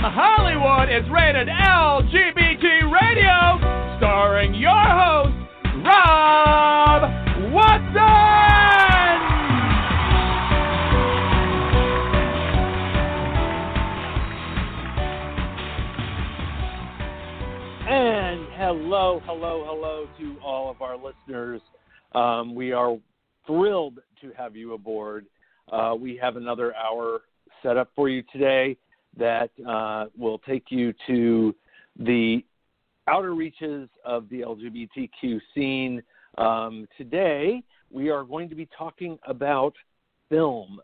from Hollywood is rated LGBT Radio, starring your host, Rob Watson! And hello, hello, hello to all of our listeners. Um, we are thrilled to have you aboard. Uh, we have another hour set up for you today that uh, will take you to the outer reaches of the LGBTQ scene. Um, today, we are going to be talking about film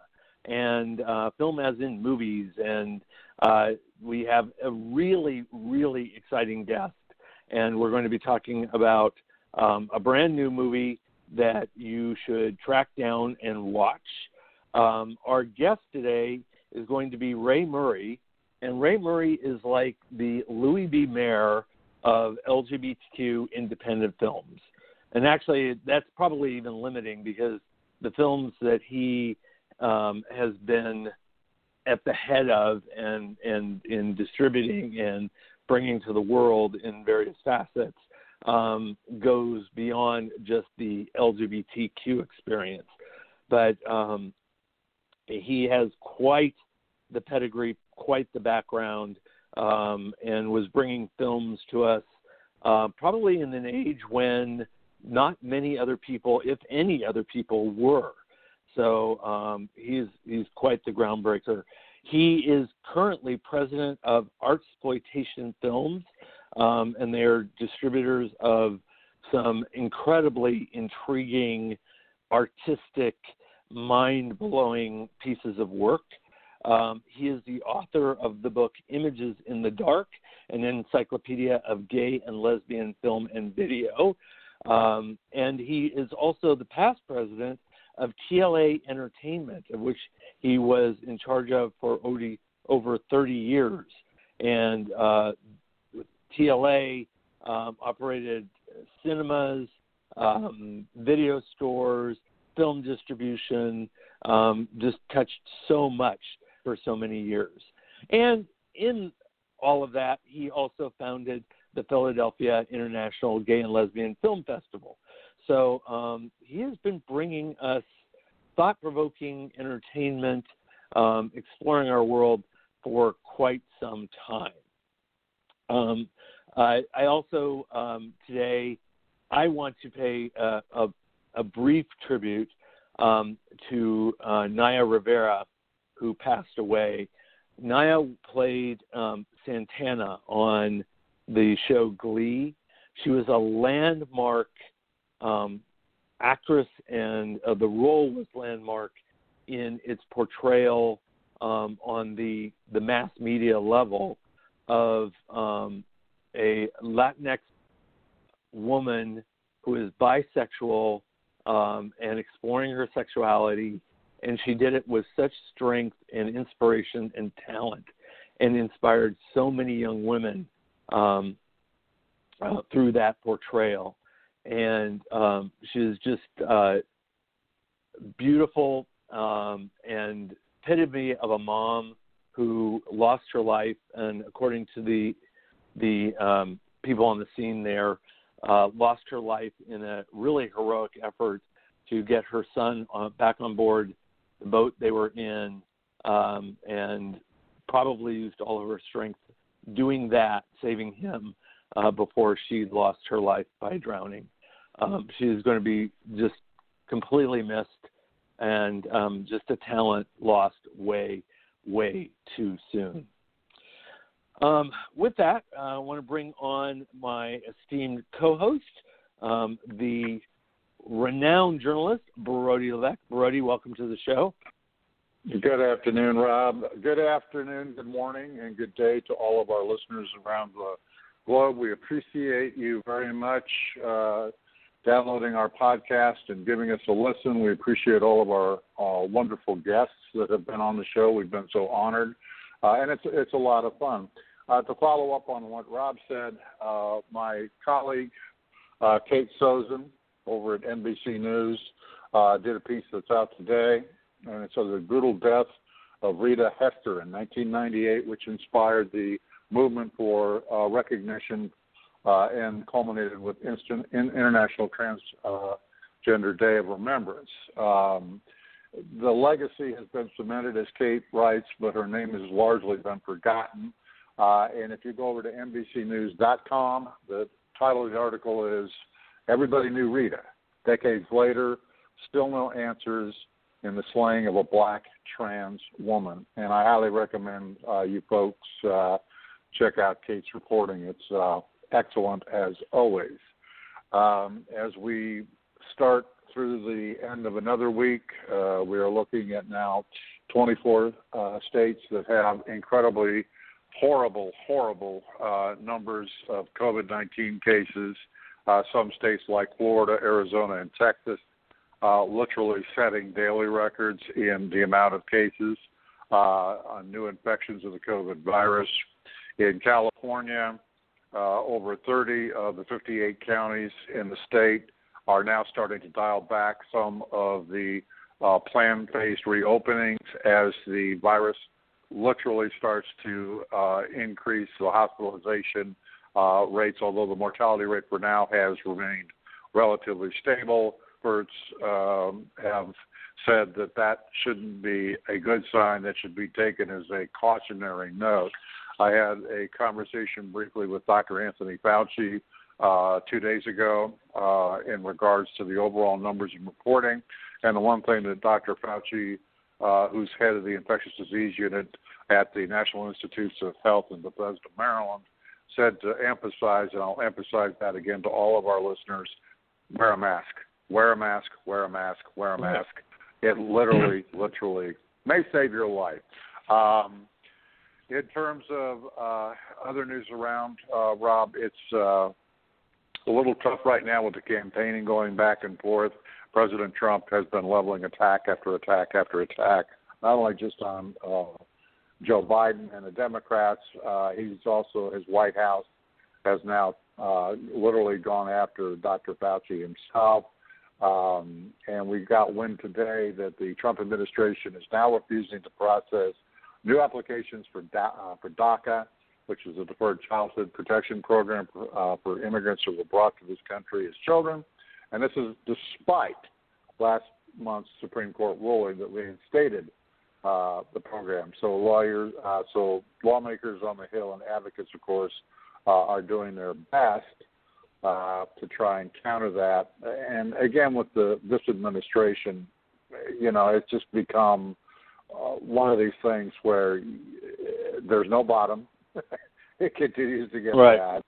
and uh, film as in movies. And uh, we have a really, really exciting guest. And we're going to be talking about um, a brand new movie that you should track down and watch. Um, our guest today is going to be Ray Murray, and Ray Murray is like the Louis B. Mayer of LGBTQ independent films. And actually, that's probably even limiting because the films that he um, has been at the head of and and in distributing and bringing to the world in various facets um, goes beyond just the LGBTQ experience. But um, he has quite the pedigree, quite the background, um, and was bringing films to us uh, probably in an age when not many other people, if any other people, were. So um, he's he's quite the groundbreaker. He is currently president of Artsploitation Films, um, and they're distributors of some incredibly intriguing, artistic, mind blowing pieces of work. Um, he is the author of the book Images in the Dark, an encyclopedia of gay and lesbian film and video. Um, and he is also the past president of TLA Entertainment, of which he was in charge of for over 30 years. And uh, TLA um, operated cinemas, um, video stores, film distribution, um, just touched so much for so many years. And in all of that, he also founded the Philadelphia International Gay and Lesbian Film Festival. So um, he has been bringing us thought provoking entertainment, um, exploring our world for quite some time. Um, I, I also um, today I want to pay a, a, a brief tribute um, to uh, Naya Rivera, who passed away. Naya played um, Santana on the show Glee. She was a landmark um, actress, and uh, the role was landmark in its portrayal um, on the the mass media level of um, a Latinx woman who is bisexual um, and exploring her sexuality, and she did it with such strength and inspiration and talent, and inspired so many young women um, uh, through that portrayal. And um, she is just uh, beautiful um, and epitome of a mom who lost her life, and according to the the um, people on the scene there, uh, lost her life in a really heroic effort to get her son uh, back on board the boat they were in, um, and probably used all of her strength doing that, saving him uh, before she lost her life by drowning. Um, she is going to be just completely missed and um, just a talent lost way, way too soon. Um, with that, uh, I want to bring on my esteemed co host, um, the renowned journalist, Brody Levesque. Brody, welcome to the show. Good afternoon, Rob. Good afternoon, good morning, and good day to all of our listeners around the globe. We appreciate you very much uh, downloading our podcast and giving us a listen. We appreciate all of our uh, wonderful guests that have been on the show. We've been so honored, uh, and it's it's a lot of fun. Uh, to follow up on what Rob said, uh, my colleague uh, Kate Sosin over at NBC News did a piece that's out today, and it's the brutal death of Rita Hester in 1998, which inspired the movement for uh, recognition uh, and culminated with instant, in, International Transgender Day of Remembrance. Um, the legacy has been cemented, as Kate writes, but her name has largely been forgotten. Uh, and if you go over to NBCNews.com, the title of the article is Everybody Knew Rita. Decades later, still no answers in the slaying of a black trans woman. And I highly recommend uh, you folks uh, check out Kate's reporting. It's uh, excellent as always. Um, as we start through the end of another week, uh, we are looking at now 24 uh, states that have incredibly horrible, horrible uh, numbers of COVID 19 cases. Uh, some states like Florida, Arizona, and Texas uh, literally setting daily records in the amount of cases uh, on new infections of the COVID virus. In California, uh, over 30 of the 58 counties in the state are now starting to dial back some of the uh, planned phased reopenings as the virus literally starts to uh, increase the hospitalization uh, rates, although the mortality rate for now has remained relatively stable. Experts um, have said that that shouldn't be a good sign. That should be taken as a cautionary note. I had a conversation briefly with Dr. Anthony Fauci uh, two days ago uh, in regards to the overall numbers and reporting. And the one thing that Dr. Fauci, uh, who's head of the infectious disease unit at the National Institutes of Health in Bethesda, Maryland, said to emphasize, and I'll emphasize that again to all of our listeners wear a mask. Wear a mask, wear a mask, wear a mask. It literally, literally may save your life. Um, in terms of uh, other news around, uh, Rob, it's uh, a little tough right now with the campaigning going back and forth. President Trump has been leveling attack after attack after attack, not only just on uh, Joe Biden and the Democrats, uh, he's also his White House has now uh, literally gone after Dr. Fauci himself. Um, and we got wind today that the Trump administration is now refusing to process new applications for uh, for DACA, which is a deferred childhood protection program for, uh, for immigrants who were brought to this country as children. And this is despite last month's Supreme Court ruling that reinstated uh, the program. So lawyers, uh, so lawmakers on the Hill and advocates, of course, uh, are doing their best uh, to try and counter that. And again, with the this administration, you know, it's just become uh, one of these things where there's no bottom. it continues to get right. bad,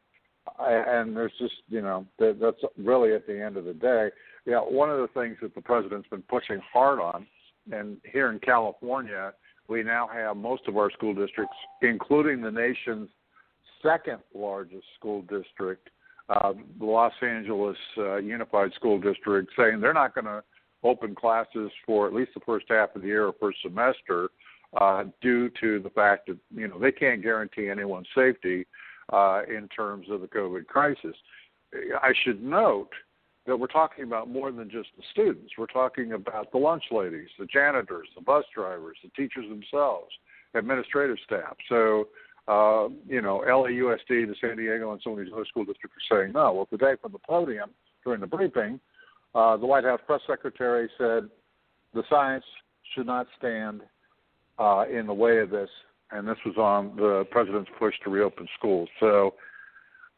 and there's just you know that, that's really at the end of the day. You know, one of the things that the president's been pushing hard on, and here in California, we now have most of our school districts, including the nation's second largest school district, uh, the Los Angeles uh, Unified School District, saying they're not going to open classes for at least the first half of the year or first semester uh, due to the fact that you know they can't guarantee anyone's safety uh, in terms of the COVID crisis. I should note that we're talking about more than just the students. We're talking about the lunch ladies, the janitors, the bus drivers, the teachers themselves, administrative staff. So, uh, you know, LAUSD, the San Diego, and some of these other school districts are saying no. Well, today from the podium during the briefing, uh, the White House press secretary said the science should not stand uh, in the way of this, and this was on the president's push to reopen schools. So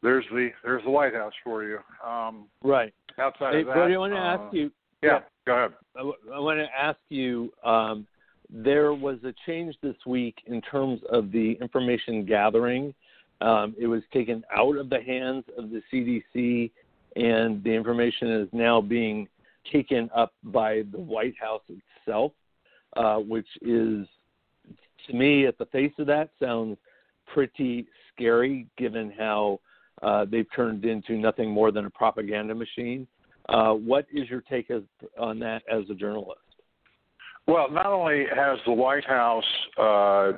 there's the there's the White House for you. Um, right. Outside hey, of that, Brody, I want to uh, ask you. Yeah, yeah, go ahead. I, I want to ask you. Um, there was a change this week in terms of the information gathering. Um, it was taken out of the hands of the CDC and the information is now being taken up by the White House itself, uh, which is, to me, at the face of that, sounds pretty scary given how uh, they've turned into nothing more than a propaganda machine. Uh, what is your take as, on that as a journalist? Well, not only has the White House uh,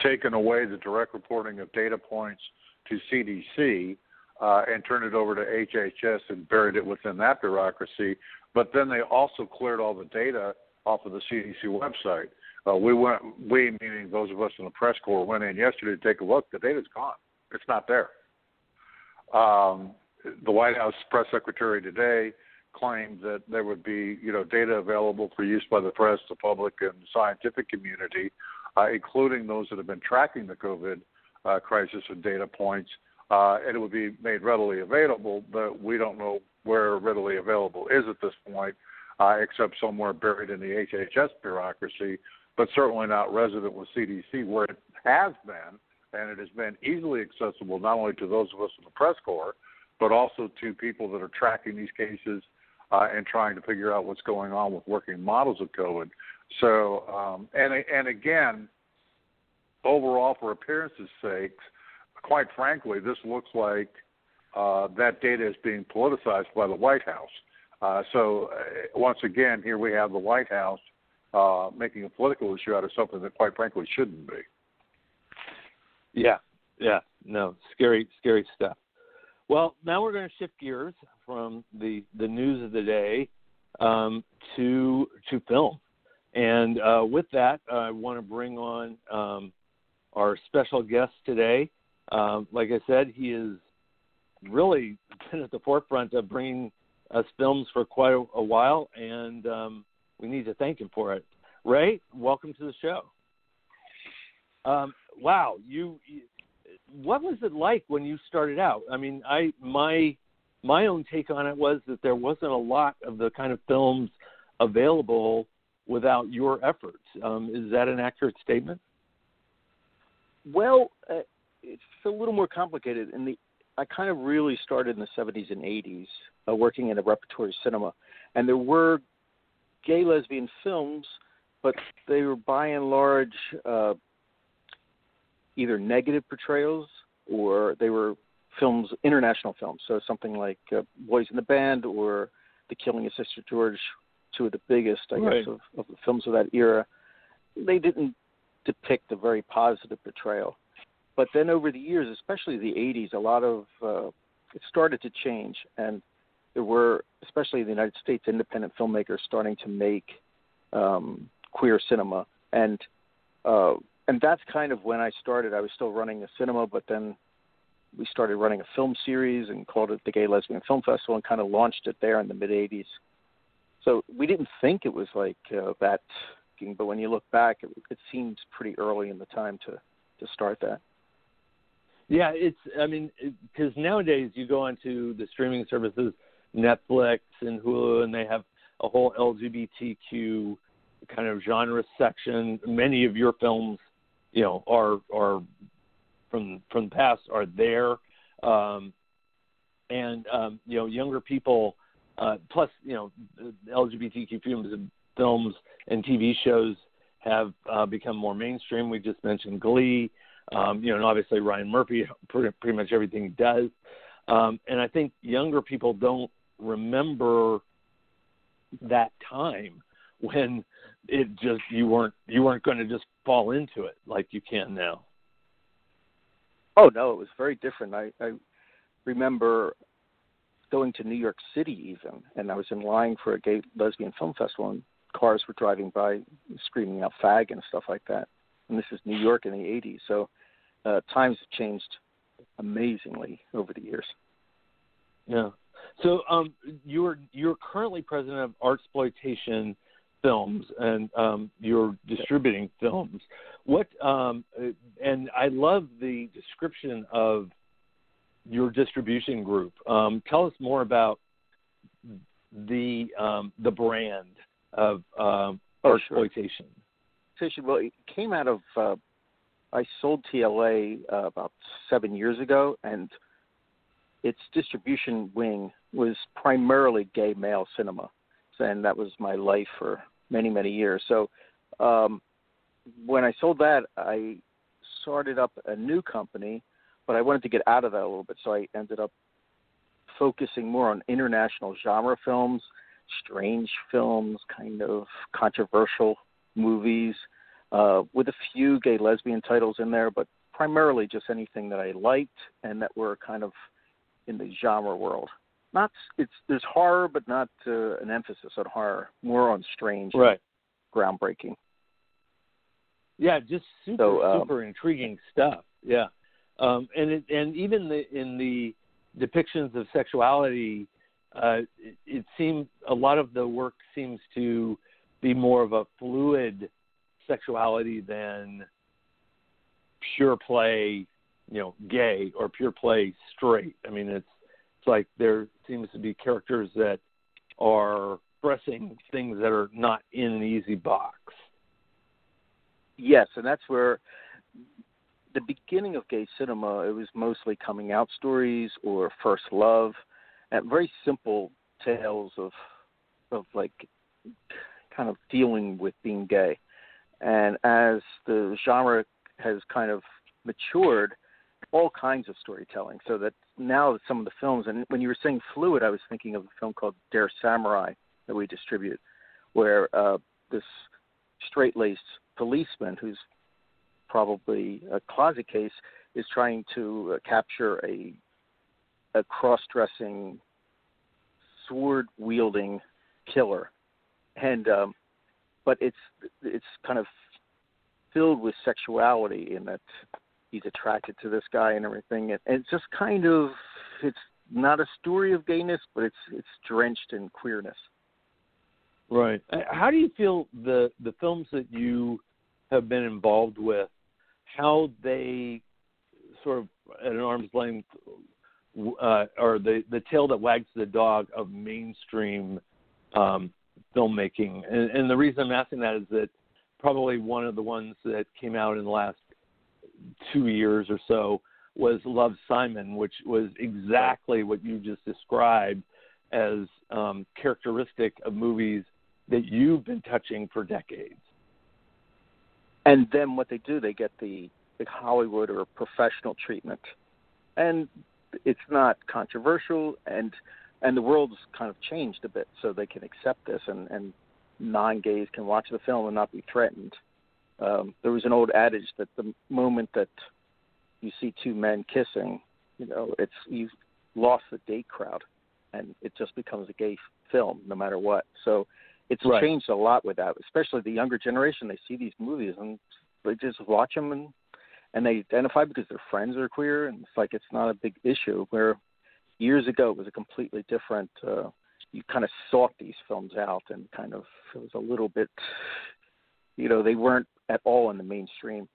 taken away the direct reporting of data points to CDC, uh, and turned it over to HHS and buried it within that bureaucracy. But then they also cleared all the data off of the CDC website, Uh, we went, we meaning those of us in the press corps, went in yesterday to take a look. The data's gone. It's not there. Um, the White House press secretary today claimed that there would be, you know, data available for use by the press, the public, and the scientific community, uh, including those that have been tracking the COVID uh, crisis and data points, uh, and it would be made readily available. But we don't know where readily available is at this point, uh, except somewhere buried in the HHS bureaucracy, but certainly not resident with CDC, where it has been, and it has been easily accessible not only to those of us in the press corps, but also to people that are tracking these cases uh, and trying to figure out what's going on with working models of COVID. So, um, and and again, overall, for appearances' sake, quite frankly, this looks like uh, that data is being politicized by the White House. Uh, so, uh, once again, here we have the White House uh, making a political issue out of something that, quite frankly, shouldn't be. Yeah, yeah, no, scary, scary stuff. Well, now we're going to shift gears from the the news of the day um, to to film, and uh, with that, I want to bring on um, our special guest today. Um, like I said, he has really been at the forefront of bringing us films for quite a, a while, and um, we need to thank him for it. Ray, welcome to the show. Um, wow, you what was it like when you started out? I mean, I my my own take on it was that there wasn't a lot of the kind of films available without your efforts. Um, is that an accurate statement? Well, uh, it's a little more complicated. In the, I kind of really started in the 70s and 80s, uh, working in a repertory cinema, and there were gay lesbian films, but they were by and large uh, either negative portrayals or they were films, international films. So something like uh, Boys in the Band or The Killing of Sister George, two of the biggest, I right. guess, of, of the films of that era. They didn't depict a very positive portrayal. But then over the years, especially the 80s, a lot of uh, it started to change, and there were, especially in the United States, independent filmmakers starting to make um, queer cinema, and uh, and that's kind of when I started. I was still running a cinema, but then we started running a film series and called it the Gay Lesbian Film Festival and kind of launched it there in the mid 80s. So we didn't think it was like uh, that, but when you look back, it, it seems pretty early in the time to to start that. Yeah, it's. I mean, because nowadays you go onto the streaming services, Netflix and Hulu, and they have a whole LGBTQ kind of genre section. Many of your films you know are are from from the past are there, um, and um, you know younger people. Uh, plus, you know, LGBTQ films and films and TV shows have uh, become more mainstream. We just mentioned Glee, um, you know, and obviously Ryan Murphy, pretty, pretty much everything he does. Um, and I think younger people don't remember that time when it just you weren't you weren't going to just fall into it like you can now. Oh no, it was very different. I, I remember going to New York City even, and I was in line for a gay lesbian film festival, and cars were driving by screaming out "fag" and stuff like that. And this is New York in the '80s, so uh, times have changed amazingly over the years. Yeah. So um, you're you're currently president of Artsploitation films and um, you're distributing films. What um, and I love the description of your distribution group. Um, tell us more about the um, the brand of um, oh, exploitation. Sure. Well, it came out of uh, I sold TLA uh, about seven years ago, and its distribution wing was primarily gay male cinema, and that was my life for many many years. So um, when I sold that, I started up a new company, but I wanted to get out of that a little bit. So I ended up focusing more on international genre films, strange films, kind of controversial movies, uh, with a few gay lesbian titles in there, but primarily just anything that I liked and that were kind of in the genre world not it's there's horror, but not uh, an emphasis on horror. More on strange, right? Groundbreaking. Yeah, just super So, um, super intriguing stuff. Yeah, um, and it, and even the in the depictions of sexuality, uh, it, it seems a lot of the work seems to be more of a fluid sexuality than pure play, you know, gay or pure play straight. I mean, it's it's like there seems to be characters that are expressing things that are not in an easy box. Yes, and that's where the beginning of gay cinema it was mostly coming out stories or first love, and very simple tales of of like kind of dealing with being gay. And as the genre has kind of matured, all kinds of storytelling. So that now some of the films, and when you were saying fluid, I was thinking of a film called Der Samurai that we distribute, where uh, this straight-laced policeman, who's probably a closet case, is trying to uh, capture a a cross-dressing, sword-wielding killer, and um, but it's it's kind of filled with sexuality in that he's attracted to this guy and everything, and, and it's just kind of it's not a story of gayness, but it's it's drenched in queerness. Right. Uh, How do you feel the the films that you have been involved with, how they sort of at an arm's length, uh, or the the tail that wags the dog of mainstream um, filmmaking? And, and the reason I'm asking that is that probably one of the ones that came out in the last two years or so was Love Simon, which was exactly what you just described as um, characteristic of movies that you've been touching for decades. And then what they do, they get the, the Hollywood or professional treatment, and it's not controversial, and and the world's kind of changed a bit, so they can accept this, and and non-gays can watch the film and not be threatened. Um, there was an old adage that the moment that you see two men kissing, you know, it's you've lost the date crowd, and it just becomes a gay film no matter what. So it's Right. changed a lot with that, especially the younger generation. They see these movies and they just watch them and and they identify because their friends are queer, and it's like it's not a big issue. Where years ago it was a completely different. Uh, you kind of sought these films out, and kind of it was a little bit, you know, they weren't at all in the mainstream.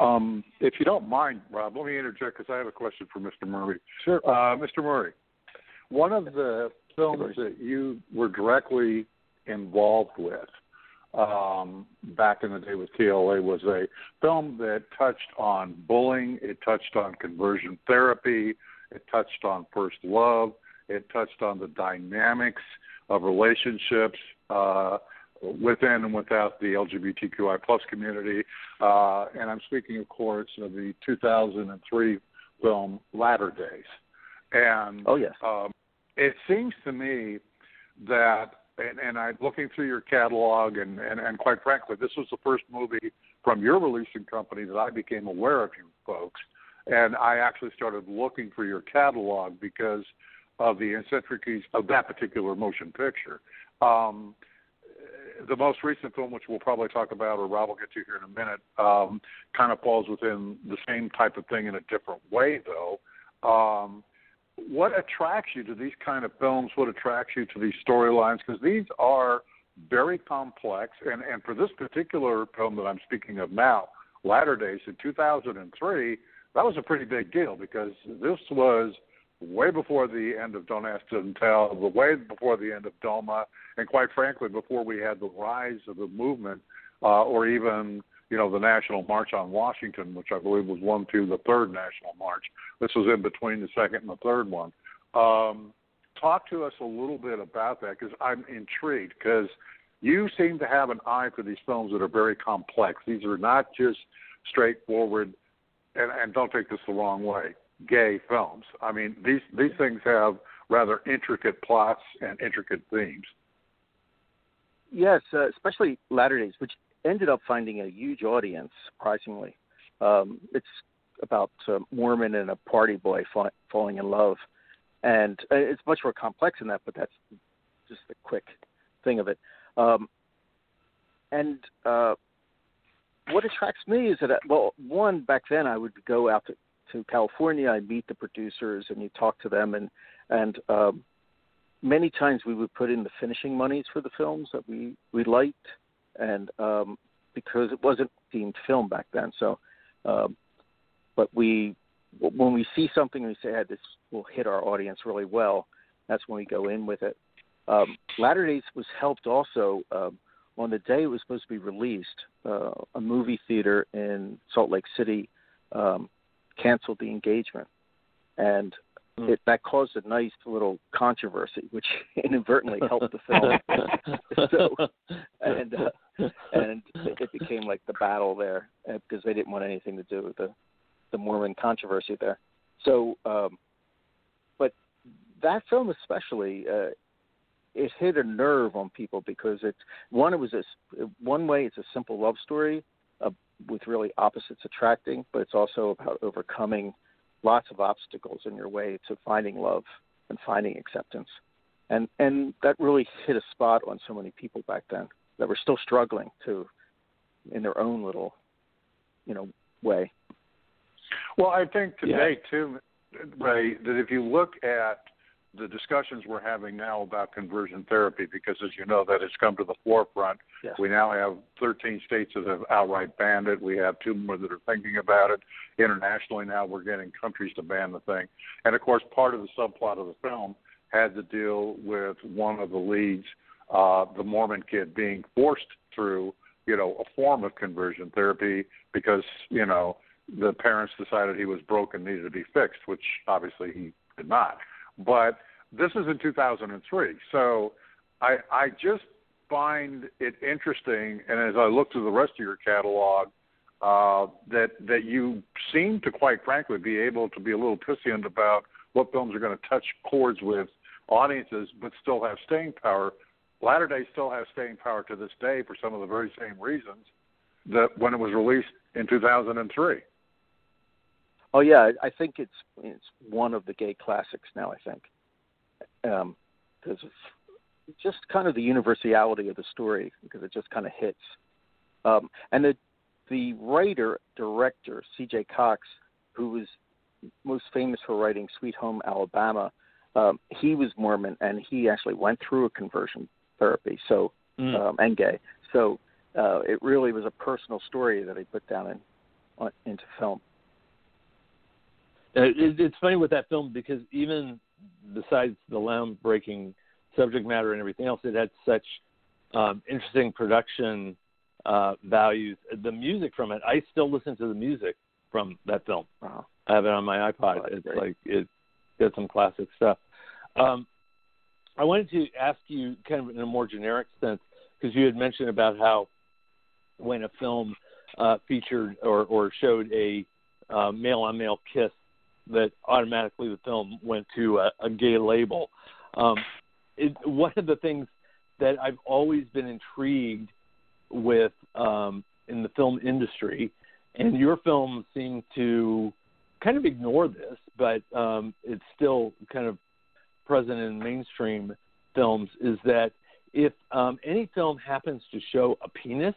Um, if you don't mind, Rob, let me interject because I have a question for Mr. Murray. Sure. Uh, Mr. Murray, one of the films that you were directly involved with um, back in the day with TLA was a film that touched on bullying, it touched on conversion therapy, it touched on first love, it touched on the dynamics of relationships uh, within and without the LGBTQI plus community. Uh, and I'm speaking, of course, of the 2003 film Latter Days. And Oh yes, um, it seems to me that, and, and I'm looking through your catalog, and, and, and quite frankly, this was the first movie from your releasing company that I became aware of you folks. And I actually started looking for your catalog because of the eccentricities of that particular motion picture. Um, the most recent film, which we'll probably talk about, or Rob will get to here in a minute, um, kind of falls within the same type of thing in a different way, though. Um, what attracts you to these kind of films? What attracts you to these storylines? Because these are very complex, and and for this particular film that I'm speaking of now, Latter Days in 2003, that was a pretty big deal because this was way before the end of Don't Ask, Don't Tell, way before the end of Doma, and quite frankly, before we had the rise of the movement, uh, or even you know the National March on Washington, which I believe was one to the third National March. This was in between the second and the third one. Um, talk to us a little bit about that because I'm intrigued because you seem to have an eye for these films that are very complex. These are not just straightforward, and, and don't take this the wrong way, gay films. I mean, these these things have rather intricate plots and intricate themes. yes, uh, especially Latter Days, which ended up finding a huge audience. Surprisingly, um, it's about a Mormon and a party boy fa- falling in love, and uh, it's much more complex than that. But that's just the quick thing of it. Um, and uh, what attracts me is that well, one back then I would go out to, to California, I meet the producers, and you talk to them, and and um, many times we would put in the finishing monies for the films that we we liked, and um, because it wasn't deemed film back then, so. Um, but we, when we see something, and we say, hey, "This will hit our audience really well." That's when we go in with it. Um, Latter Days was helped also um, on the day it was supposed to be released. Uh, a movie theater in Salt Lake City um, canceled the engagement, and mm. it, that caused a nice little controversy, which inadvertently helped the film. so, and uh, and it became like the battle there uh, because they didn't want anything to do with the the Mormon controversy there. So, um, but that film especially, uh, it hit a nerve on people because it's one. It was a one way. It's a simple love story with really opposites attracting, but it's also about overcoming lots of obstacles in your way to finding love and finding acceptance. And and that really hit a spot on so many people back then that were still struggling to, in their own little, you know, way. Well, I think today yeah. too, Ray, that if you look at the discussions we're having now about conversion therapy, because as you know, that has come to the forefront. Yes. We now have 13 states that have outright banned it. We have two more that are thinking about it. Internationally, now we're getting countries to ban the thing. And of course, part of the subplot of the film had to deal with one of the leads, uh, the Mormon kid, being forced through, you know, a form of conversion therapy because, you know, the parents decided he was broken, needed to be fixed, which obviously he did not. But this is in 2003, so I I just find it interesting, and as I look through the rest of your catalog, uh, that that you seem to, quite frankly, be able to be a little prescient about what films are going to touch chords with audiences, but still have staying power. Latter Day still has staying power to this day for some of the very same reasons that when it was released in 2003. Oh yeah, I think it's it's one of the gay classics now. I think because um, of just kind of the universality of the story because it just kind of hits. Um, and the the writer director C. Jay Cox, who was most famous for writing Sweet Home Alabama, um, he was Mormon and he actually went through a conversion therapy. So mm. um, and gay. So uh, it really was a personal story that he put down in on, into film. Uh, it, it's funny with that film because even besides the lamb breaking subject matter and everything else, it had such um, interesting production uh, values. The music from it, I still listen to the music from that film. Wow. I have it on my iPod. Oh, it's great. like it got some classic stuff. Um, I wanted to ask you, kind of in a more generic sense, because you had mentioned about how when a film uh, featured or, or showed a uh, male on male kiss, that automatically the film went to a, a gay label. Um, it, one of the things that I've always been intrigued with um, in the film industry, and your films seem to kind of ignore this, but um, it's still kind of present in mainstream films, is that if um, any film happens to show a penis,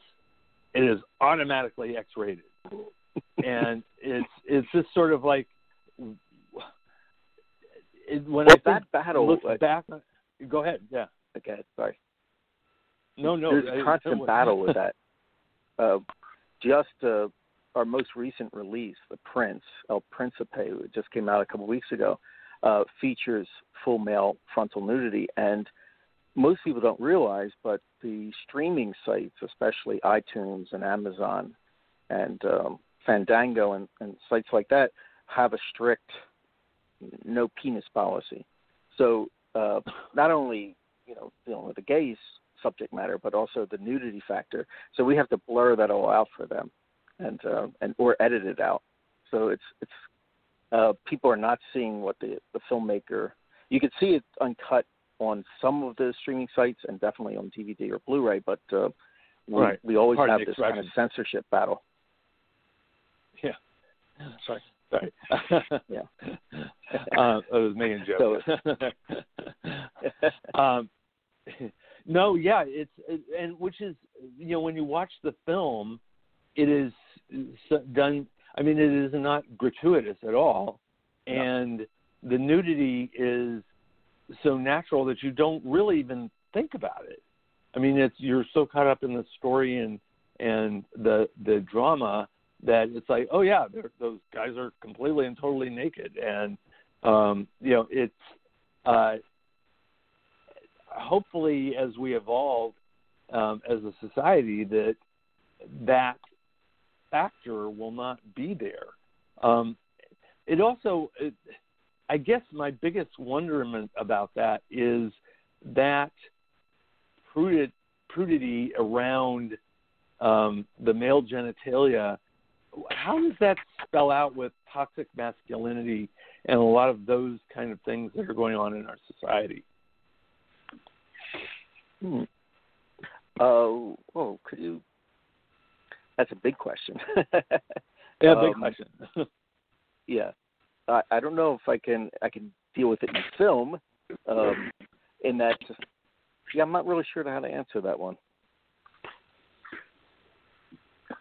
it is automatically X-rated, and it's it's just sort of like when well, I that battle look uh, back, go ahead. Yeah. Okay, sorry. No, no. There's a constant battle with that. Uh, just uh, our most recent release, The Prince, El Principe, it just came out a couple weeks ago, uh, features full male frontal nudity. And most people don't realize, but the streaming sites, especially iTunes and Amazon and um, Fandango and, and sites like that, have a strict no penis policy. So uh, not only you know dealing with the gays subject matter, but also the nudity factor. So we have to blur that all out for them, and uh, and or edit it out. So it's it's uh, people are not seeing what the the filmmaker. You can see it uncut on some of the streaming sites and definitely on DVD or Blu-ray, but uh, we, right. we always Pardon have this kind of censorship battle. Yeah. Sorry. Sorry. yeah. uh, it was making jokes. So, um, no, yeah, it's it, and which is you know when you watch the film, it is done. I mean, it is not gratuitous at all, No. and the nudity is so natural that you don't really even think about it. I mean, it's you're so caught up in the story and and the the drama that it's like, oh yeah, those guys are completely and totally naked, and um, you know, it's uh, hopefully as we evolve um, as a society that that factor will not be there. Um, it also, it, I guess, my biggest wonderment about that is that prudity around um, the male genitalia. How does that spell out with toxic masculinity and a lot of those kind of things that are going on in our society? Hmm. Uh, oh, could you? That's a big question. Yeah, big Um, question. yeah, I, I don't know if I can I can deal with it in film. Um, in that, yeah, I'm not really sure how to answer that one.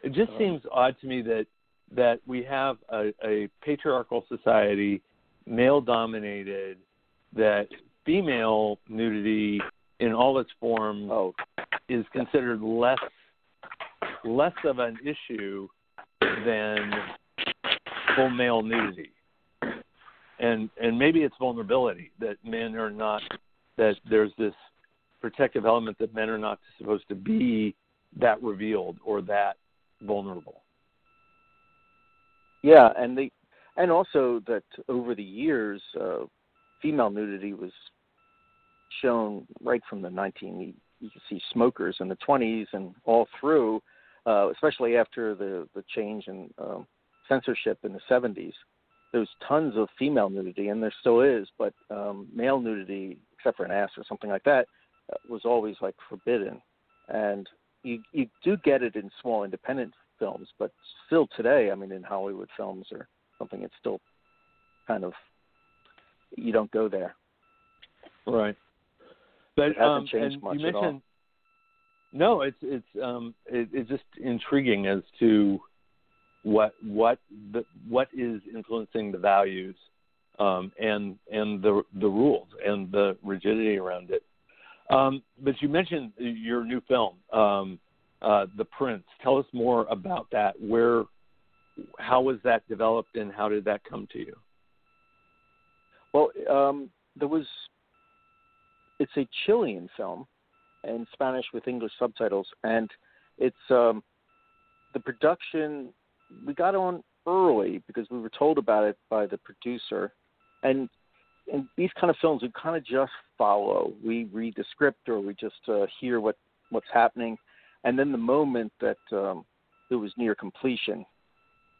It just seems odd to me that that we have a, a patriarchal society, male dominated, that female nudity in all its forms Oh, is considered less less of an issue than full male nudity. And and maybe it's vulnerability that men are not that there's this protective element that men are not supposed to be that revealed or that vulnerable. yeah, and the and also that over the years, uh, female nudity was shown right from the 19. You can see smokers in the 20s and all through, uh, especially after the the change in um, censorship in the 70s. There was tons of female nudity, and there still is, but um, male nudity, except for an ass or something like that, uh, was always like forbidden. And you you do get it in small independent films, but still today, I mean, in Hollywood films or something, it's still kind of you don't go there. Right. But It hasn't um, changed much you at all. no, it's it's um it, it's just intriguing as to what what the what is influencing the values um and and the the rules and the rigidity around it. Um but you mentioned your new film, um uh The Prince. Tell us more about that. Where how was that developed and how did that come to you? Well, um, there was. It's a Chilean film, in Spanish with English subtitles, and it's um, the production. We got on early because we were told about it by the producer, and in these kind of films, we kind of just follow. We read the script or we just uh, hear what what's happening, and then the moment that um, it was near completion,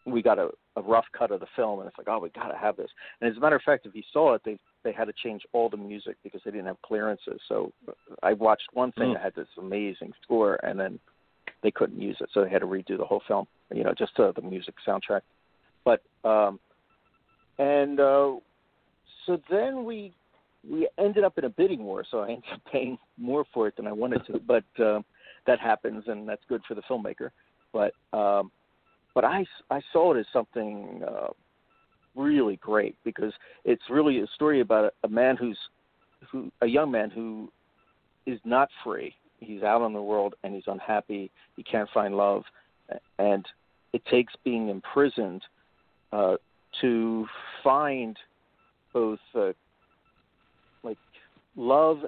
we got a, a rough cut of the film, and it's like, oh, we got to have this. And as a matter of fact, if you saw it, they they had to change all the music because they didn't have clearances. So uh, I watched one thing Mm. that had this amazing score, and then they couldn't use it, so they had to redo the whole film. You know, just uh, the music soundtrack. But um, and uh, so then we we ended up in a bidding war, so I ended up paying more for it than I wanted to. But um, that happens, and that's good for the filmmaker. But um, but I I saw it as something uh, really great because it's really a story about a, a man who's who a young man who is not free. He's out on the world and he's unhappy. He can't find love, and it takes being imprisoned uh, to find both uh, like love,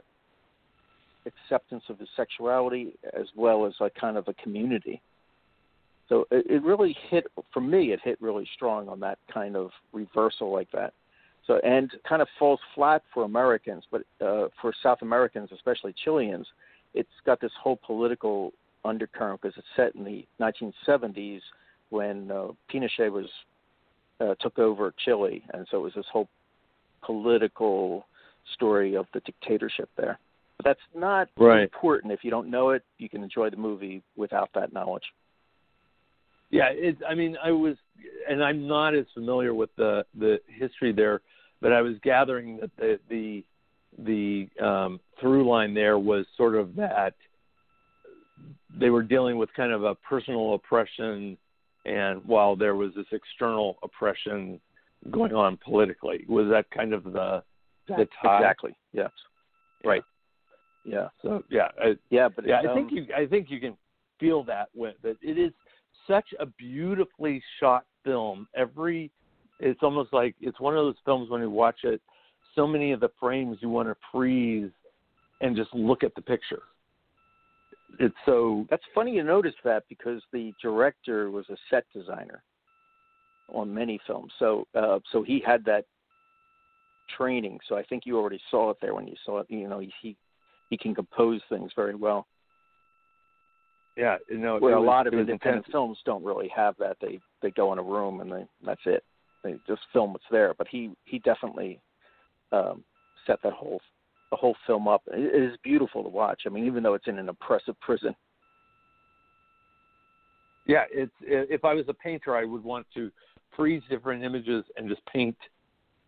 acceptance of his sexuality, as well as like kind of a community. So it, it really hit for me. It hit really strong on that kind of reversal like that. So and kind of falls flat for Americans, but uh, for South Americans, especially Chileans, it's got this whole political undercurrent because it's set in the 1970s when uh, Pinochet was uh, took over Chile, and so it was this whole political story of the dictatorship there. But that's not Right. important. If you don't know it, you can enjoy the movie without that knowledge. Yeah, it, I mean, I was, and I'm not as familiar with the the history there, but I was gathering that the the the um, through line there was sort of that they were dealing with kind of a personal oppression, and while there was this external oppression going on politically, was that kind of the the tie? Exactly. Yes. Yeah. Right. Yeah. So yeah, I, Yeah, but yeah, um, I think you I think you can feel that with that it is such a beautifully shot film. Every it's almost like it's one of those films when you watch it, so many of the frames you want to freeze and just look at the picture. It's so That's funny you notice that because the director was a set designer on many films. So uh, so he had that training. So I think you already saw it there when you saw it. You know, he he he can compose things very well. yeah, you know, Where it a was- lot of was independent intense. films don't really have that. They they go in a room and they that's it. They just film what's there. But he he definitely um, set that whole the whole film up. It it is beautiful to watch. I mean, even though it's in an oppressive prison. Yeah, it's if I was a painter, I would want to freeze different images and just paint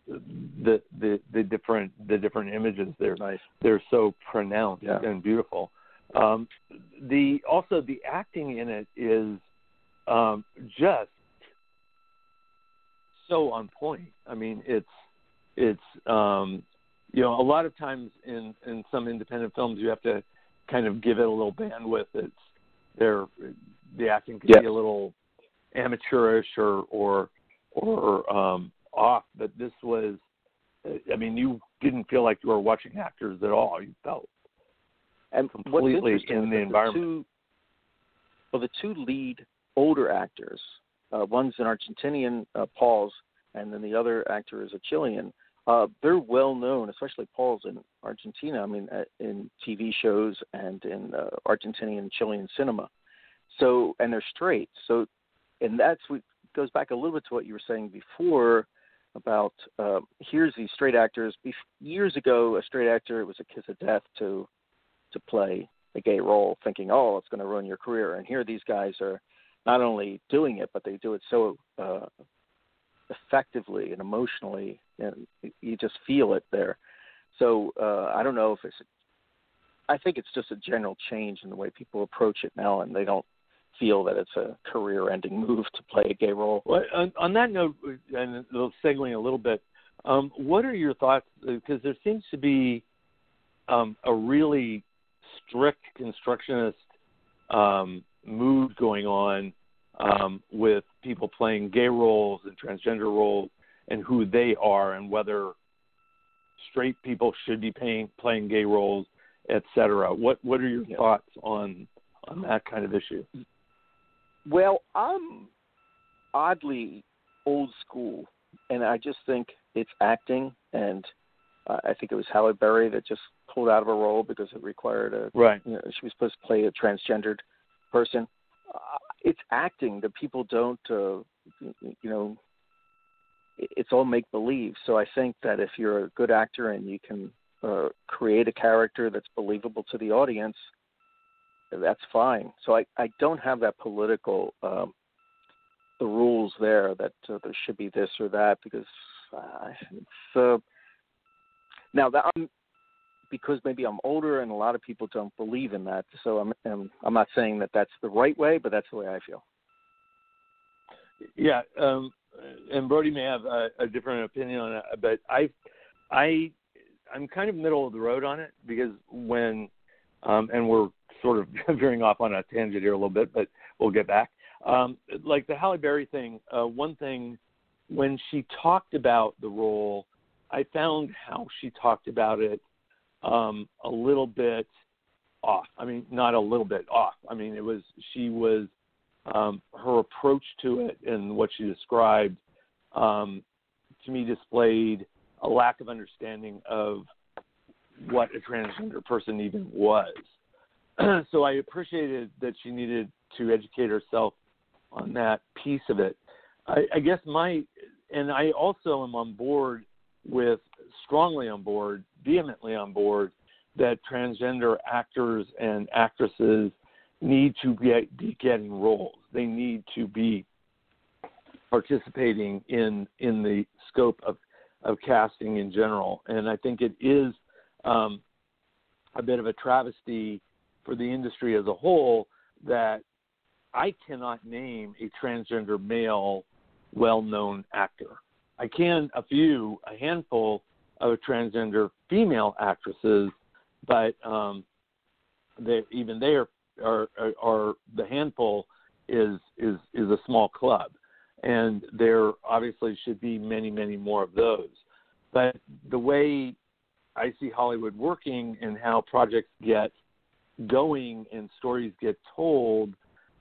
the the the different the different images. They're Nice. they're so pronounced Yeah. and beautiful. Um, the also the acting in it is um, just so on point. I mean, it's it's um, you know a lot of times in in some independent films you have to kind of give it a little bandwidth. It's they're the acting can Yeah. be a little amateurish or or or um, off, but this was. I mean, you didn't feel like you were watching actors at all. You felt and completely in the environment. two, well, the two lead older actors, uh, one's an Argentinian, uh, Pauls, and then the other actor is a Chilean. Uh, they're well known, especially Pauls in Argentina. I mean, uh, in TV shows and in uh, Argentinian Chilean cinema. So, and they're straight. So, and that's what goes back a little bit to what you were saying before about uh, here's these straight actors. Bef- years ago, a straight actor it was a kiss of death to to play a gay role, thinking, oh, it's going to ruin your career. And here these guys are not only doing it, but they do it so uh, effectively and emotionally, and you just feel it there. So uh, I don't know if it's. I think it's just a general change in the way people approach it now, and they don't feel that it's a career-ending move to play a gay role. Well, on, on that note, and a little segueing a little bit, um, what are your thoughts? Because there seems to be um, a really strict constructionist um, mood going on um, with people playing gay roles and transgender roles and who they are and whether straight people should be paying, playing gay roles, et cetera. What What are your Yeah. thoughts on on that kind of issue? Well, I'm oddly old school, and I just think it's acting, and uh, I think it was Halle Berry that just pulled out of a role because it required a. Right. You know, she was supposed to play a transgendered person. Uh, it's acting that people don't, uh, you know. It's all make believe. So I think that if you're a good actor and you can uh, create a character that's believable to the audience, that's fine. So I, I don't have that political um, the rules there that uh, there should be this or that because uh, it's uh, now that I'm because maybe I'm older and a lot of people don't believe in that. So I'm I'm, I'm not saying that that's the right way, but that's the way I feel. Yeah, um, and Brody may have a, a different opinion on it, but I, I, I'm kind of middle of the road on it because when, um, and we're sort of veering off on a tangent here a little bit, but we'll get back. Um, like the Halle Berry thing, uh, one thing when she talked about the role, I found how she talked about it um, a little bit off. I mean, not a little bit off. I mean, it was she was um, her approach to it and what she described um, to me displayed a lack of understanding of what a transgender person even was. so I appreciated that she needed to educate herself on that piece of it. I, I guess my, and I also am on board with, strongly on board, vehemently on board, that transgender actors and actresses need to be, be getting roles. They need to be participating in in the scope of of casting in general. And I think it is um, a bit of a travesty for the industry as a whole that I cannot name a transgender male well-known actor. I can a few, a handful of transgender female actresses, but um, they, even they are, are, are the handful is is is a small club, and there obviously should be many many more of those. But the way I see Hollywood working and how projects get going and stories get told,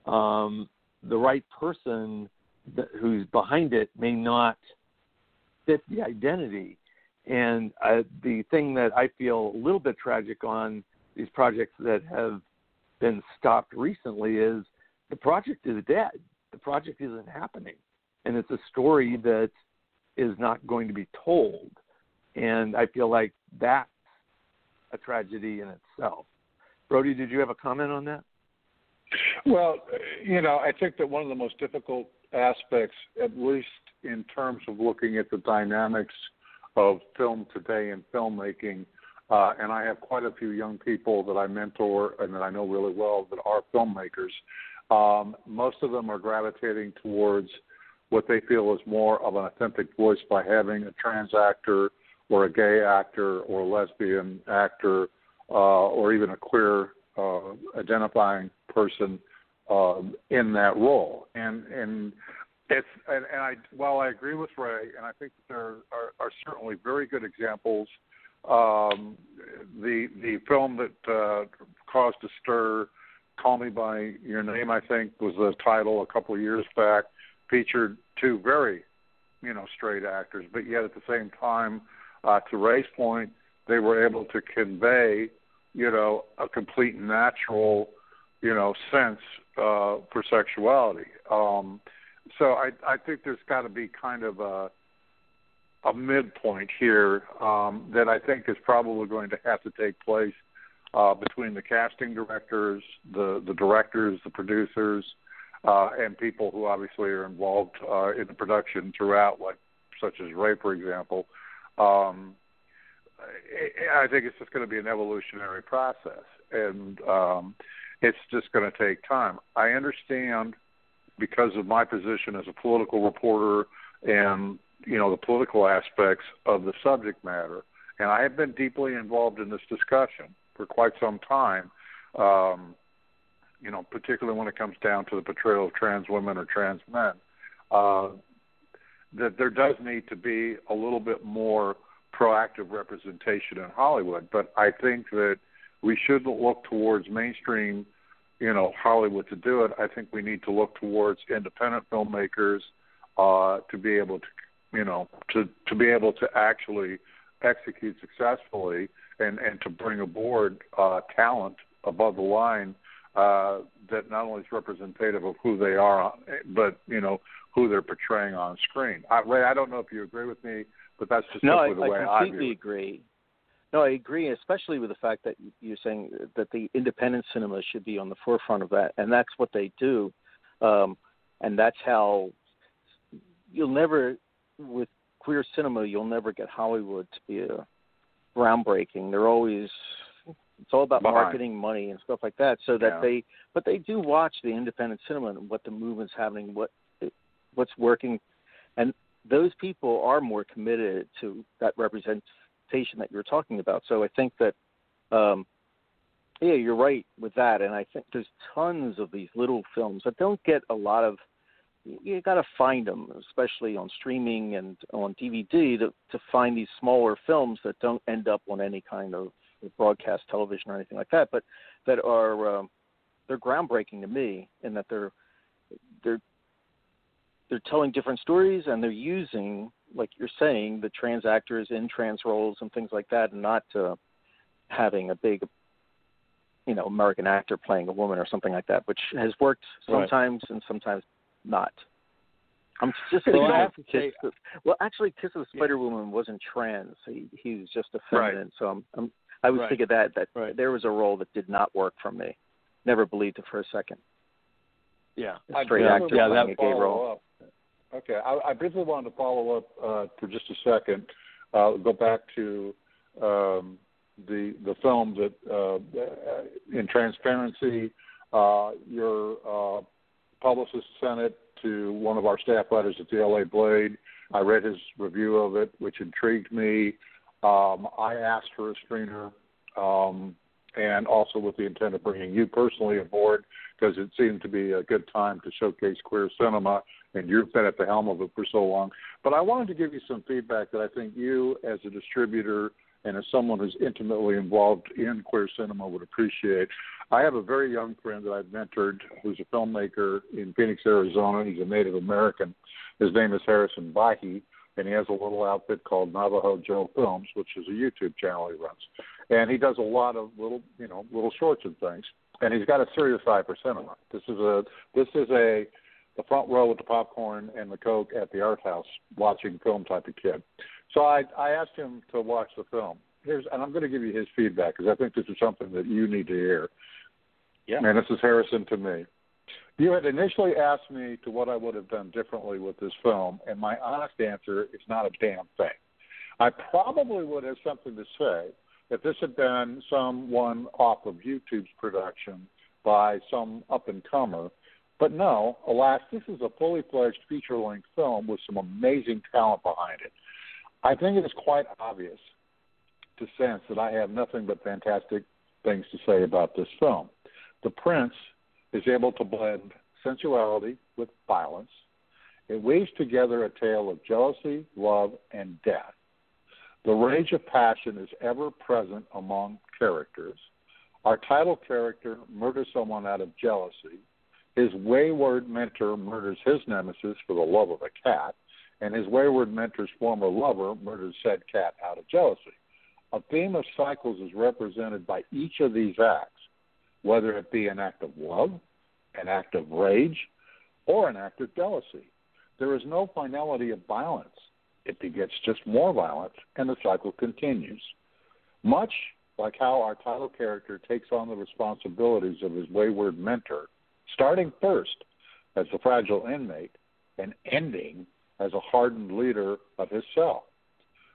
um, the right person that, who's behind it may not fit the identity. And uh, the thing that I feel a little bit tragic on these projects that have been stopped recently is the project is dead. The project isn't happening. And it's a story that is not going to be told. And I feel like that's a tragedy in itself. Brody, did you have a comment on that? Well, you know, I think that one of the most difficult aspects, at least in terms of looking at the dynamics of film today and filmmaking, uh, and I have quite a few young people that I mentor and that I know really well that are filmmakers. Um, most of them are gravitating towards what they feel is more of an authentic voice by having a trans actor or a gay actor or a lesbian actor uh, or even a queer uh, identifying person um, in that role. And and it's and, and I while I agree with Ray, and I think there are, are certainly very good examples. Um, the the film that uh, caused a stir, "Call Me by Your Name," I think was the title a couple of years back, featured two very, you know, straight actors, but yet at the same time, uh, to Ray's point, they were able to convey, you know, a complete natural, you know, sense uh, for sexuality. Um, so I, I think there's got to be kind of a a midpoint here um, that I think is probably going to have to take place uh, between the casting directors, the the directors, the producers, uh, and people who obviously are involved uh, in the production throughout, like such as Ray, for example. Um, I think it's just going to be an evolutionary process, and um, it's just going to take time. I understand because of my position as a political reporter and you know the political aspects of the subject matter, and I have been deeply involved in this discussion for quite some time. Um, you know, particularly when it comes down to the portrayal of trans women or trans men, uh, that there does need to be a little bit more proactive representation in Hollywood. But I think that we shouldn't look towards mainstream, you know, Hollywood to do it. I think we need to look towards independent filmmakers uh, to be able to, you know, to to be able to actually execute successfully and and to bring aboard uh, talent above the line uh, that not only is representative of who they are, but you know who they're portraying on screen. I, Ray, I don't know if you agree with me, but that's just no, I, the way I completely I agree. No, I agree, especially with the fact that you're saying that the independent cinema should be on the forefront of that, and that's what they do, um, and that's how you'll never with queer cinema you'll never get Hollywood to be a groundbreaking. They're always it's all about Behind. marketing money and stuff like that so that Yeah. they but they do watch the independent cinema and what the movement's happening what what's working and those people are more committed to that representation that you're talking about so i think that um yeah you're right with that and i think there's tons of these little films that don't get a lot of you got to find them, especially on streaming and on DVD, to to find these smaller films that don't end up on any kind of broadcast television or anything like that, but that are um, they're groundbreaking to me in that they're they're they're telling different stories and they're using, like you're saying, the trans actors in trans roles and things like that, and not uh, having a big you know American actor playing a woman or something like that, which has worked Right. sometimes and sometimes not. I'm just Well, thinking I have to say- well, actually, Kiss of the Yeah. Spider Woman wasn't trans. He he was just a Right. feminine. So I'm, I'm I was Right. thinking that that Right. there was a role that did not work for me. Never believed it for a second. Yeah. A straight yeah, actor yeah, playing that, a gay role. Up. Okay, I, I briefly wanted to follow up uh, for just a second. Uh, go back to um, the the film that uh, in transparency, uh, your uh, publicist sent it to one of our staff writers at the LA Blade. I read his review of it, which intrigued me. Um, I asked for a screener, um, and also with the intent of bringing you personally aboard because it seemed to be a good time to showcase queer cinema, and you've been at the helm of it for so long. But I wanted to give you some feedback that I think you, as a distributor and as someone who's intimately involved in queer cinema, would appreciate. I have a very young friend that I've mentored who's a filmmaker in Phoenix, Arizona. He's a Native American. His name is Harrison Bahi, and he has a little outfit called Navajo Joe Films, which is a YouTube channel he runs. And he does a lot of little, you know, little shorts and things. And he's got a serious eye for cinema. This is a this is a the front row with the popcorn and the coke at the art house watching film type of kid. So I I asked him to watch the film. Here's and I'm going to give you his feedback because I think this is something that you need to hear. Yeah. And this is Harrison to me. You had initially asked me to what I would have done differently with this film, and my honest answer is not a damn thing. I probably would have something to say if this had been someone off of YouTube's production by some up and comer. But no, alas, this is a fully fledged feature length film with some amazing talent behind it. I think it is quite obvious to sense that I have nothing but fantastic things to say about this film. The Prince is able to blend sensuality with violence. It weaves together a tale of jealousy, love, and death. The rage of passion is ever present among characters. Our title character murders someone out of jealousy. His wayward mentor murders his nemesis for the love of a cat, and his wayward mentor's former lover murders said cat out of jealousy. A theme of cycles is represented by each of these acts whether it be an act of love, an act of rage, or an act of jealousy. There is no finality of violence. It begets just more violence, and the cycle continues. Much like how our title character takes on the responsibilities of his wayward mentor, starting first as a fragile inmate and ending as a hardened leader of his cell.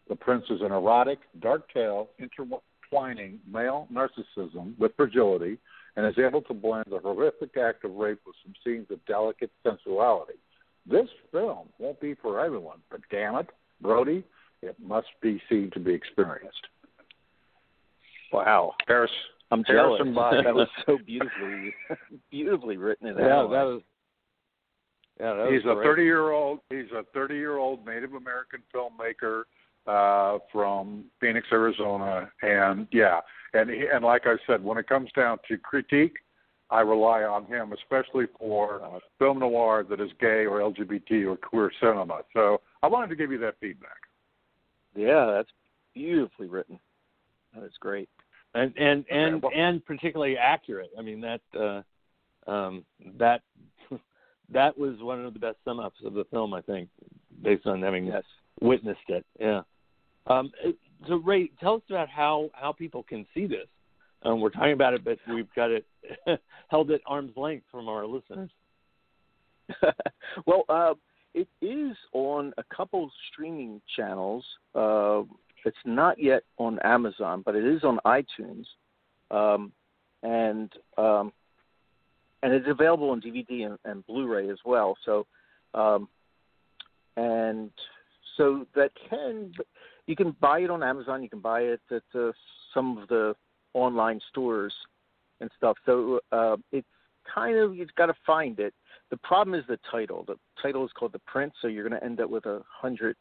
The prince is an erotic, dark tale intertwining male narcissism with fragility and is able to blend the horrific act of rape with some scenes of delicate sensuality. This film won't be for everyone, but damn it, Brody, it must be seen to be experienced. Wow. Harris, I'm jealous. that was so beautifully, beautifully written and yeah, that was. Yeah, that he's was a 30 year old. He's a 30 year old Native American filmmaker uh, from Phoenix, Arizona, and yeah, and he, and like I said, when it comes down to critique, I rely on him, especially for film noir that is gay or LGBT or queer cinema. So I wanted to give you that feedback. Yeah, that's beautifully written. That is great, and and and and particularly accurate. I mean that uh, um, that that was one of the best sum ups of the film, I think, based on having yes. witnessed it. Yeah. Um, so Ray, tell us about how how people can see this. Um, we're talking about it, but we've got it held at arm's length from our listeners. well, uh, it is on a couple streaming channels. Uh, it's not yet on Amazon, but it is on iTunes, um, and um, and it's available on DVD and, and Blu-ray as well. So, um, and so that can you can buy it on Amazon. You can buy it at uh, some of the online stores and stuff. So uh, it's kind of you've got to find it. The problem is the title. The title is called The Prince, so you're going to end up with a hundred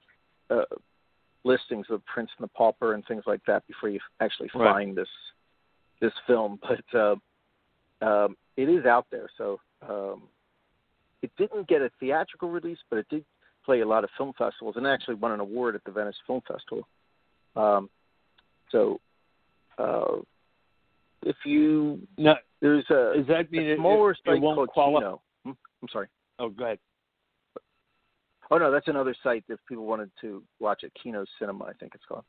uh, listings of Prince and the Pauper and things like that before you actually right. find this this film. But uh, um, it is out there. So um, it didn't get a theatrical release, but it did play a lot of film festivals and actually won an award at the Venice Film Festival. Um, so, uh, if you now, there's a does that mean a smaller it, site it won't called qualify? Kino. Hmm? I'm sorry. Oh, go ahead. Oh no, that's another site if people wanted to watch it. Kino Cinema, I think it's called.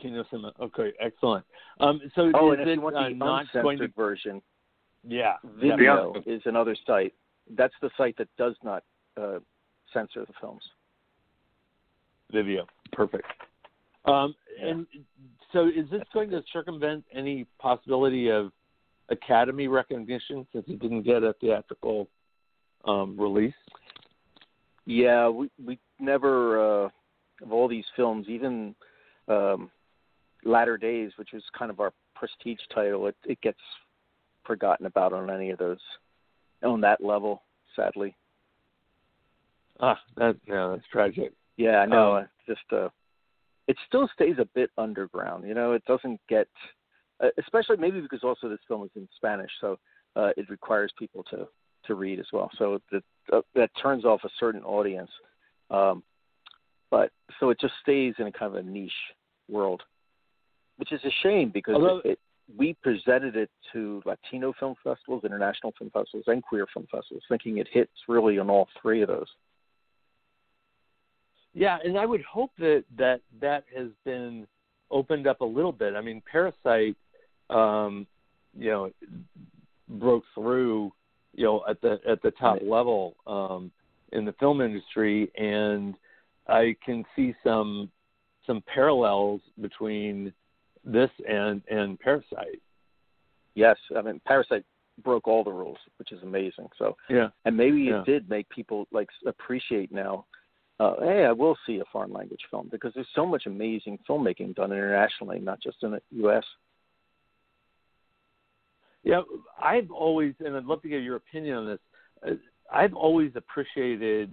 Kino Cinema. Okay, excellent. Um, so oh, is and if it you want uh, the not uncensored to... version, yeah, Vimeo is another site. That's the site that does not uh, censor the films. Vimeo, perfect. Um, yeah. And so is this going to circumvent any possibility of Academy recognition since it didn't get a theatrical um, release? Yeah, we we never uh, of all these films, even um, Latter Days, which was kind of our prestige title, it, it gets forgotten about on any of those on that level, sadly. Ah, that yeah, that's tragic. Yeah, I know. Um, just uh, it still stays a bit underground. You know, it doesn't get, uh, especially maybe because also this film is in Spanish, so uh, it requires people to to read as well. So that uh, that turns off a certain audience. Um, but so it just stays in a kind of a niche world, which is a shame because Although, it, it, we presented it to Latino film festivals, international film festivals, and queer film festivals, thinking it hits really on all three of those. Yeah, and I would hope that that that has been opened up a little bit. I mean, Parasite, um, you know, broke through, you know, at the at the top right. level um, in the film industry, and I can see some some parallels between this and and Parasite. Yes, I mean Parasite broke all the rules, which is amazing. So yeah, and maybe yeah. it did make people like appreciate now. Uh, hey, I will see a foreign language film because there's so much amazing filmmaking done internationally, not just in the U.S. Yeah, I've always, and I'd love to get your opinion on this. Uh, I've always appreciated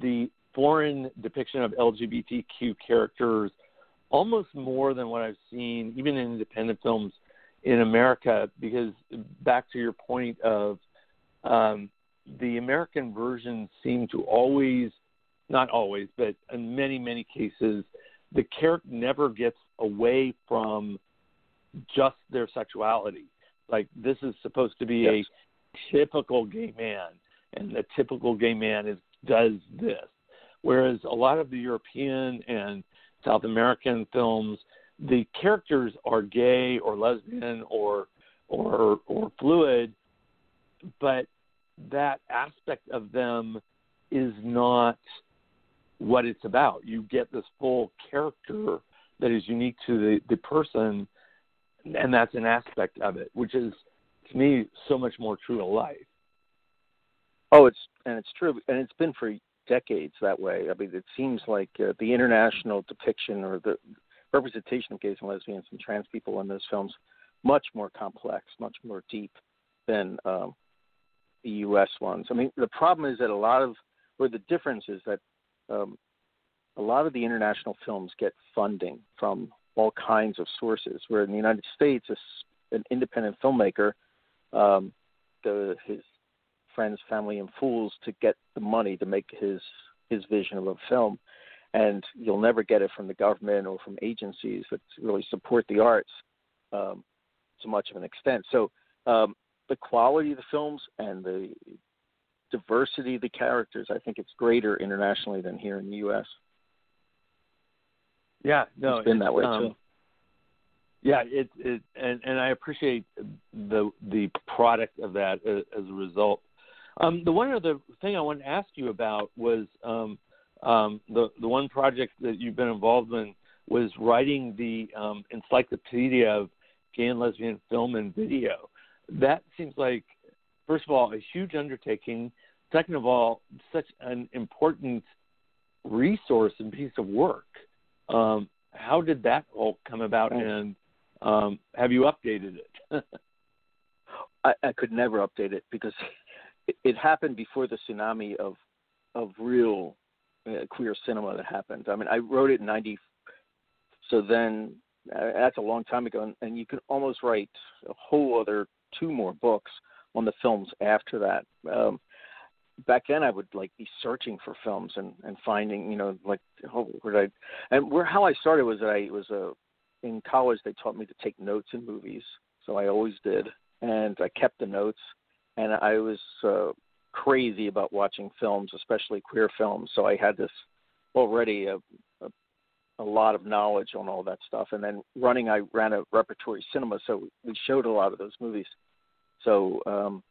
the foreign depiction of LGBTQ characters almost more than what I've seen, even in independent films in America, because back to your point of um, the American versions seem to always, not always, but in many, many cases, the character never gets away from just their sexuality. Like this is supposed to be yes. a typical gay man, and the typical gay man is does this Whereas a lot of the European and South American films, the characters are gay or lesbian or or or fluid, but that aspect of them is not what it's about. You get this full character that is unique to the, the person, and that's an aspect of it, which is to me so much more true to life. Oh, it's and it's true, and it's been for decades that way. I mean, it seems like uh, the international depiction or the representation of gays and lesbians and trans people in those films much more complex, much more deep than um, the U.S. ones. I mean, the problem is that a lot of, where the difference is that um, a lot of the international films get funding from all kinds of sources. Where in the United States, a, an independent filmmaker, um, the, his friends, family, and fools to get the money to make his his vision of a film, and you'll never get it from the government or from agencies that really support the arts um, to much of an extent. So um, the quality of the films and the diversity of the characters, I think it's greater internationally than here in the U.S. Yeah, no, it's been that way um, too. Yeah, it, it and and I appreciate the the product of that as, as a result. Um, the one other thing I wanted to ask you about was um, um, the the one project that you've been involved in was writing the um, encyclopedia of gay and lesbian film and video. That seems like, first of all, a huge undertaking. Second of all, such an important resource and piece of work. Um, how did that all come about, and um, have you updated it? I, I could never update it because it, it happened before the tsunami of of real uh, queer cinema that happened. I mean, I wrote it in '90, so then uh, that's a long time ago, and, and you can almost write a whole other two more books on the films after that. Um, back then, I would like be searching for films and and finding, you know, like oh, did I? And where how I started was that I was a uh, in college. They taught me to take notes in movies, so I always did, and I kept the notes and I was uh, crazy about watching films, especially queer films. So I had this already a, a, a lot of knowledge on all that stuff. And then running, I ran a repertory cinema, so we showed a lot of those movies. So um,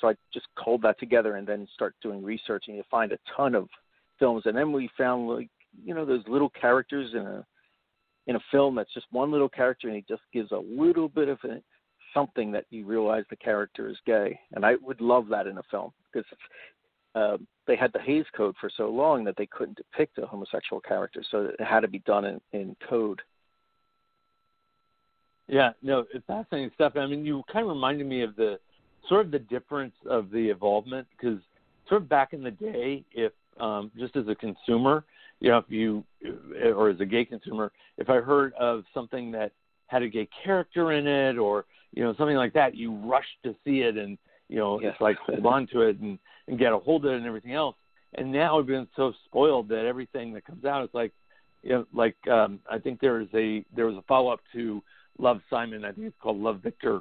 so I just called that together and then start doing research, and you find a ton of films. And then we found like you know those little characters in a in a film that's just one little character and he just gives a little bit of a, something that you realize the character is gay. And I would love that in a film because uh, they had the Hays Code for so long that they couldn't depict a homosexual character, so it had to be done in, in code. Yeah, no, it's fascinating stuff. I mean, you kind of reminded me of the sort of the difference of the involvement because sort of back in the day, if um, just as a consumer, you know, if you or as a gay consumer, if I heard of something that had a gay character in it or you know something like that, you rush to see it and you know it's like hold on to it and and get a hold of it and everything else. And now we've been so spoiled that everything that comes out is like, you know, like um, I think there is a there was a follow up to Love Simon. I think it's called Love Victor.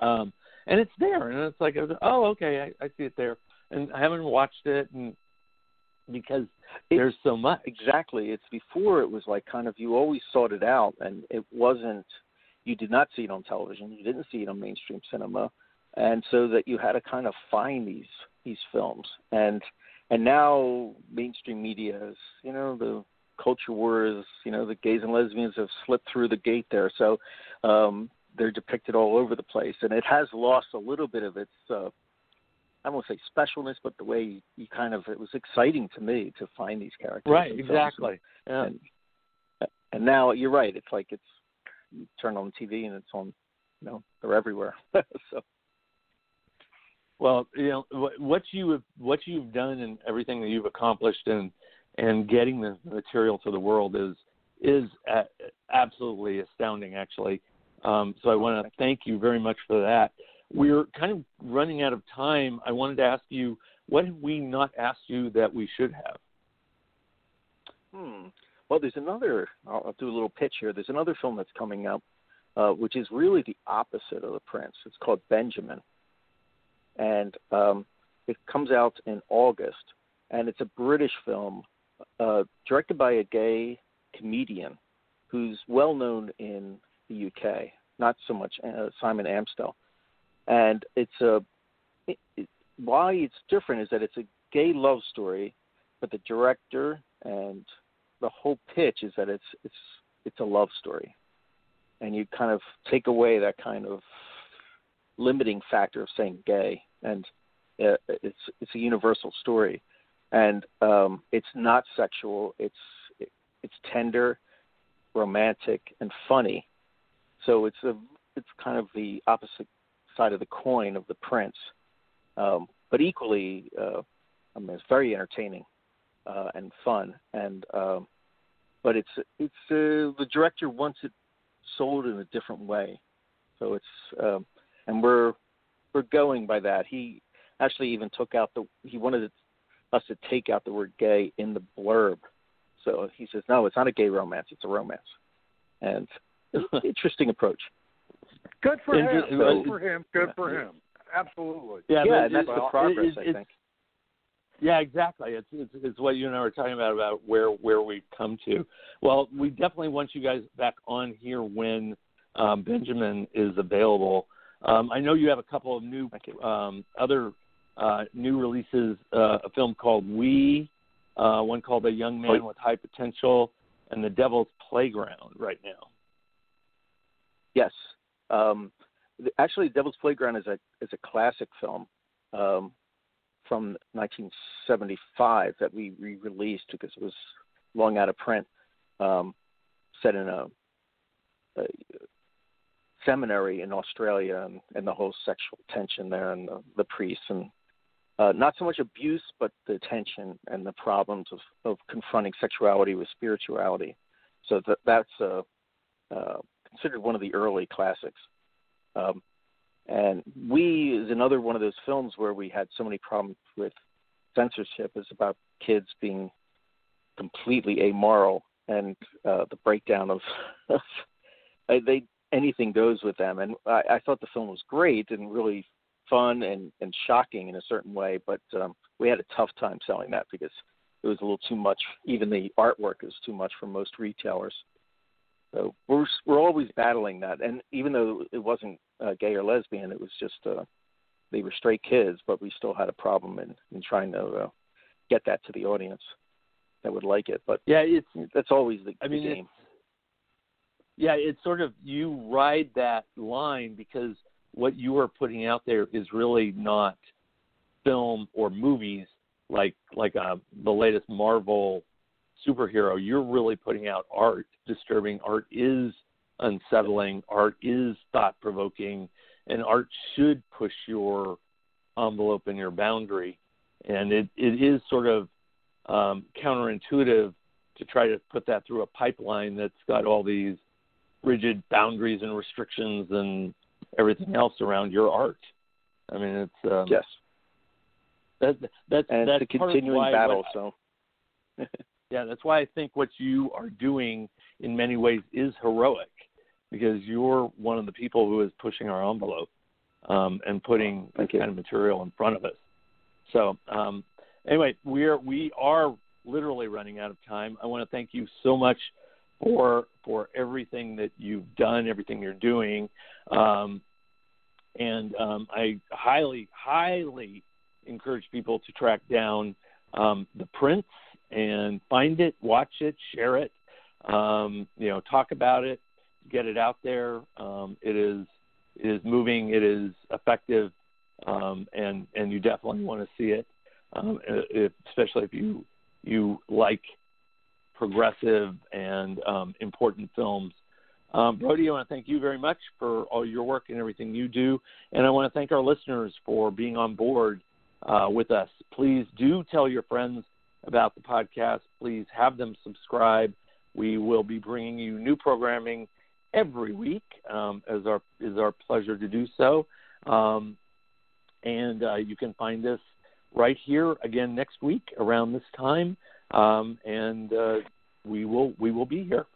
Um, and it's there, and it's like, oh, okay, I, I see it there, and I haven't watched it, and because it, there's so much. Exactly. It's before it was like kind of you always sought it out, and it wasn't. You did not see it on television. You didn't see it on mainstream cinema, and so that you had to kind of find these these films. And and now mainstream media is, you know, the culture wars. You know, the gays and lesbians have slipped through the gate there. So um, they're depicted all over the place, and it has lost a little bit of its. Uh, I won't say specialness, but the way you, you kind of it was exciting to me to find these characters. Right, exactly. Yeah. And, and now you're right. It's like it's you turn on TV and it's on. You know, they're everywhere. so. Well, you know what you have, what you've done, and everything that you've accomplished, and and getting the material to the world is is absolutely astounding, actually. Um, so I want to thank you very much for that. We're kind of running out of time. I wanted to ask you, what have we not asked you that we should have? Hmm. Well, there's another. I'll, I'll do a little pitch here. There's another film that's coming up, uh, which is really the opposite of The Prince. It's called Benjamin, and um, it comes out in August. And it's a British film uh, directed by a gay comedian who's well known in the UK, not so much uh, Simon Amstell. And it's a it, it, why it's different is that it's a gay love story, but the director and the whole pitch is that it's it's it's a love story, and you kind of take away that kind of limiting factor of saying gay, and uh, it's it's a universal story, and um, it's not sexual. It's it, it's tender, romantic, and funny, so it's a it's kind of the opposite side of the coin of the Prince, um, but equally, uh, I mean, it's very entertaining uh, and fun. And um, but it's it's uh, the director wants it sold in a different way, so it's um, and we're we're going by that. He actually even took out the he wanted us to take out the word gay in the blurb. So he says, no, it's not a gay romance; it's a romance. And interesting approach. Good for him. Good for him. Good for him. Absolutely. Yeah, yeah and that's the progress. It, it, I think. Yeah, exactly. It's, it's it's what you and I were talking about about where where we've come to. Well, we definitely want you guys back on here when um, Benjamin is available. Um, I know you have a couple of new um, other uh, new releases. Uh, a film called We, uh, one called A Young Man with High Potential, and The Devil's Playground right now. Yes. Um, actually, Devil's Playground is a is a classic film um, from 1975 that we re-released because it was long out of print. Um, set in a, a, seminary in Australia and, and, the whole sexual tension there and the, the priests and uh, not so much abuse, but the tension and the problems of, of confronting sexuality with spirituality. So that, that's a, uh, considered one of the early classics. Um, and We is another one of those films where we had so many problems with censorship. Is about kids being completely amoral and uh, the breakdown of, of they anything goes with them. And I, I thought the film was great and really fun and, and shocking in a certain way, but um, we had a tough time selling that because it was a little too much. Even the artwork is too much for most retailers. So we're we're always battling that, and even though it wasn't uh, gay or lesbian, it was just uh, they were straight kids, but we still had a problem in in trying to uh, get that to the audience that would like it. But yeah, it's that's always the, I mean, the game. yeah, it's sort of you ride that line because what you are putting out there is really not film or movies like like uh, the latest Marvel superhero. You're really putting out art. Disturbing art is unsettling. Art is thought provoking, and art should push your envelope and your boundary. And it, it is sort of um, counterintuitive to try to put that through a pipeline that's got all these rigid boundaries and restrictions and everything else around your art. I mean, it's um, yes. That, that's and that's it's a continuing battle. so. yeah, that's why I think what you are doing in many ways is heroic, because you're one of the people who is pushing our envelope um, and putting Thank this you. kind of material in front of us. So um, anyway, we're we are literally running out of time. I want to thank you so much for for everything that you've done, everything you're doing, um, and um, I highly highly encourage people to track down um, the Prince and find it, watch it, share it, um, you know, talk about it, get it out there. Um, it is it is moving, it is effective, um, and and you definitely want to see it, um, if, especially if you you like progressive and um, important films. Um, Brody, I want to thank you very much for all your work and everything you do, and I want to thank our listeners for being on board uh, with us. Please do tell your friends about the podcast. Please have them subscribe. We will be bringing you new programming every week, um, as our is our pleasure to do so. Um, and uh, you can find us right here again next week around this time, um, and uh, we will we will be here.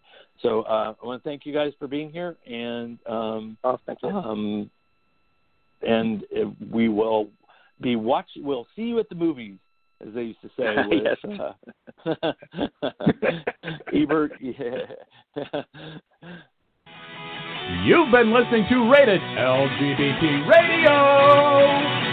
So uh, I want to thank you guys for being here, and um, Oh, thank you. um, and uh, we will be watch. We'll see you at the movies, as they used to say. With, uh, Ebert. Yeah. You've been listening to Rated LGBT Radio.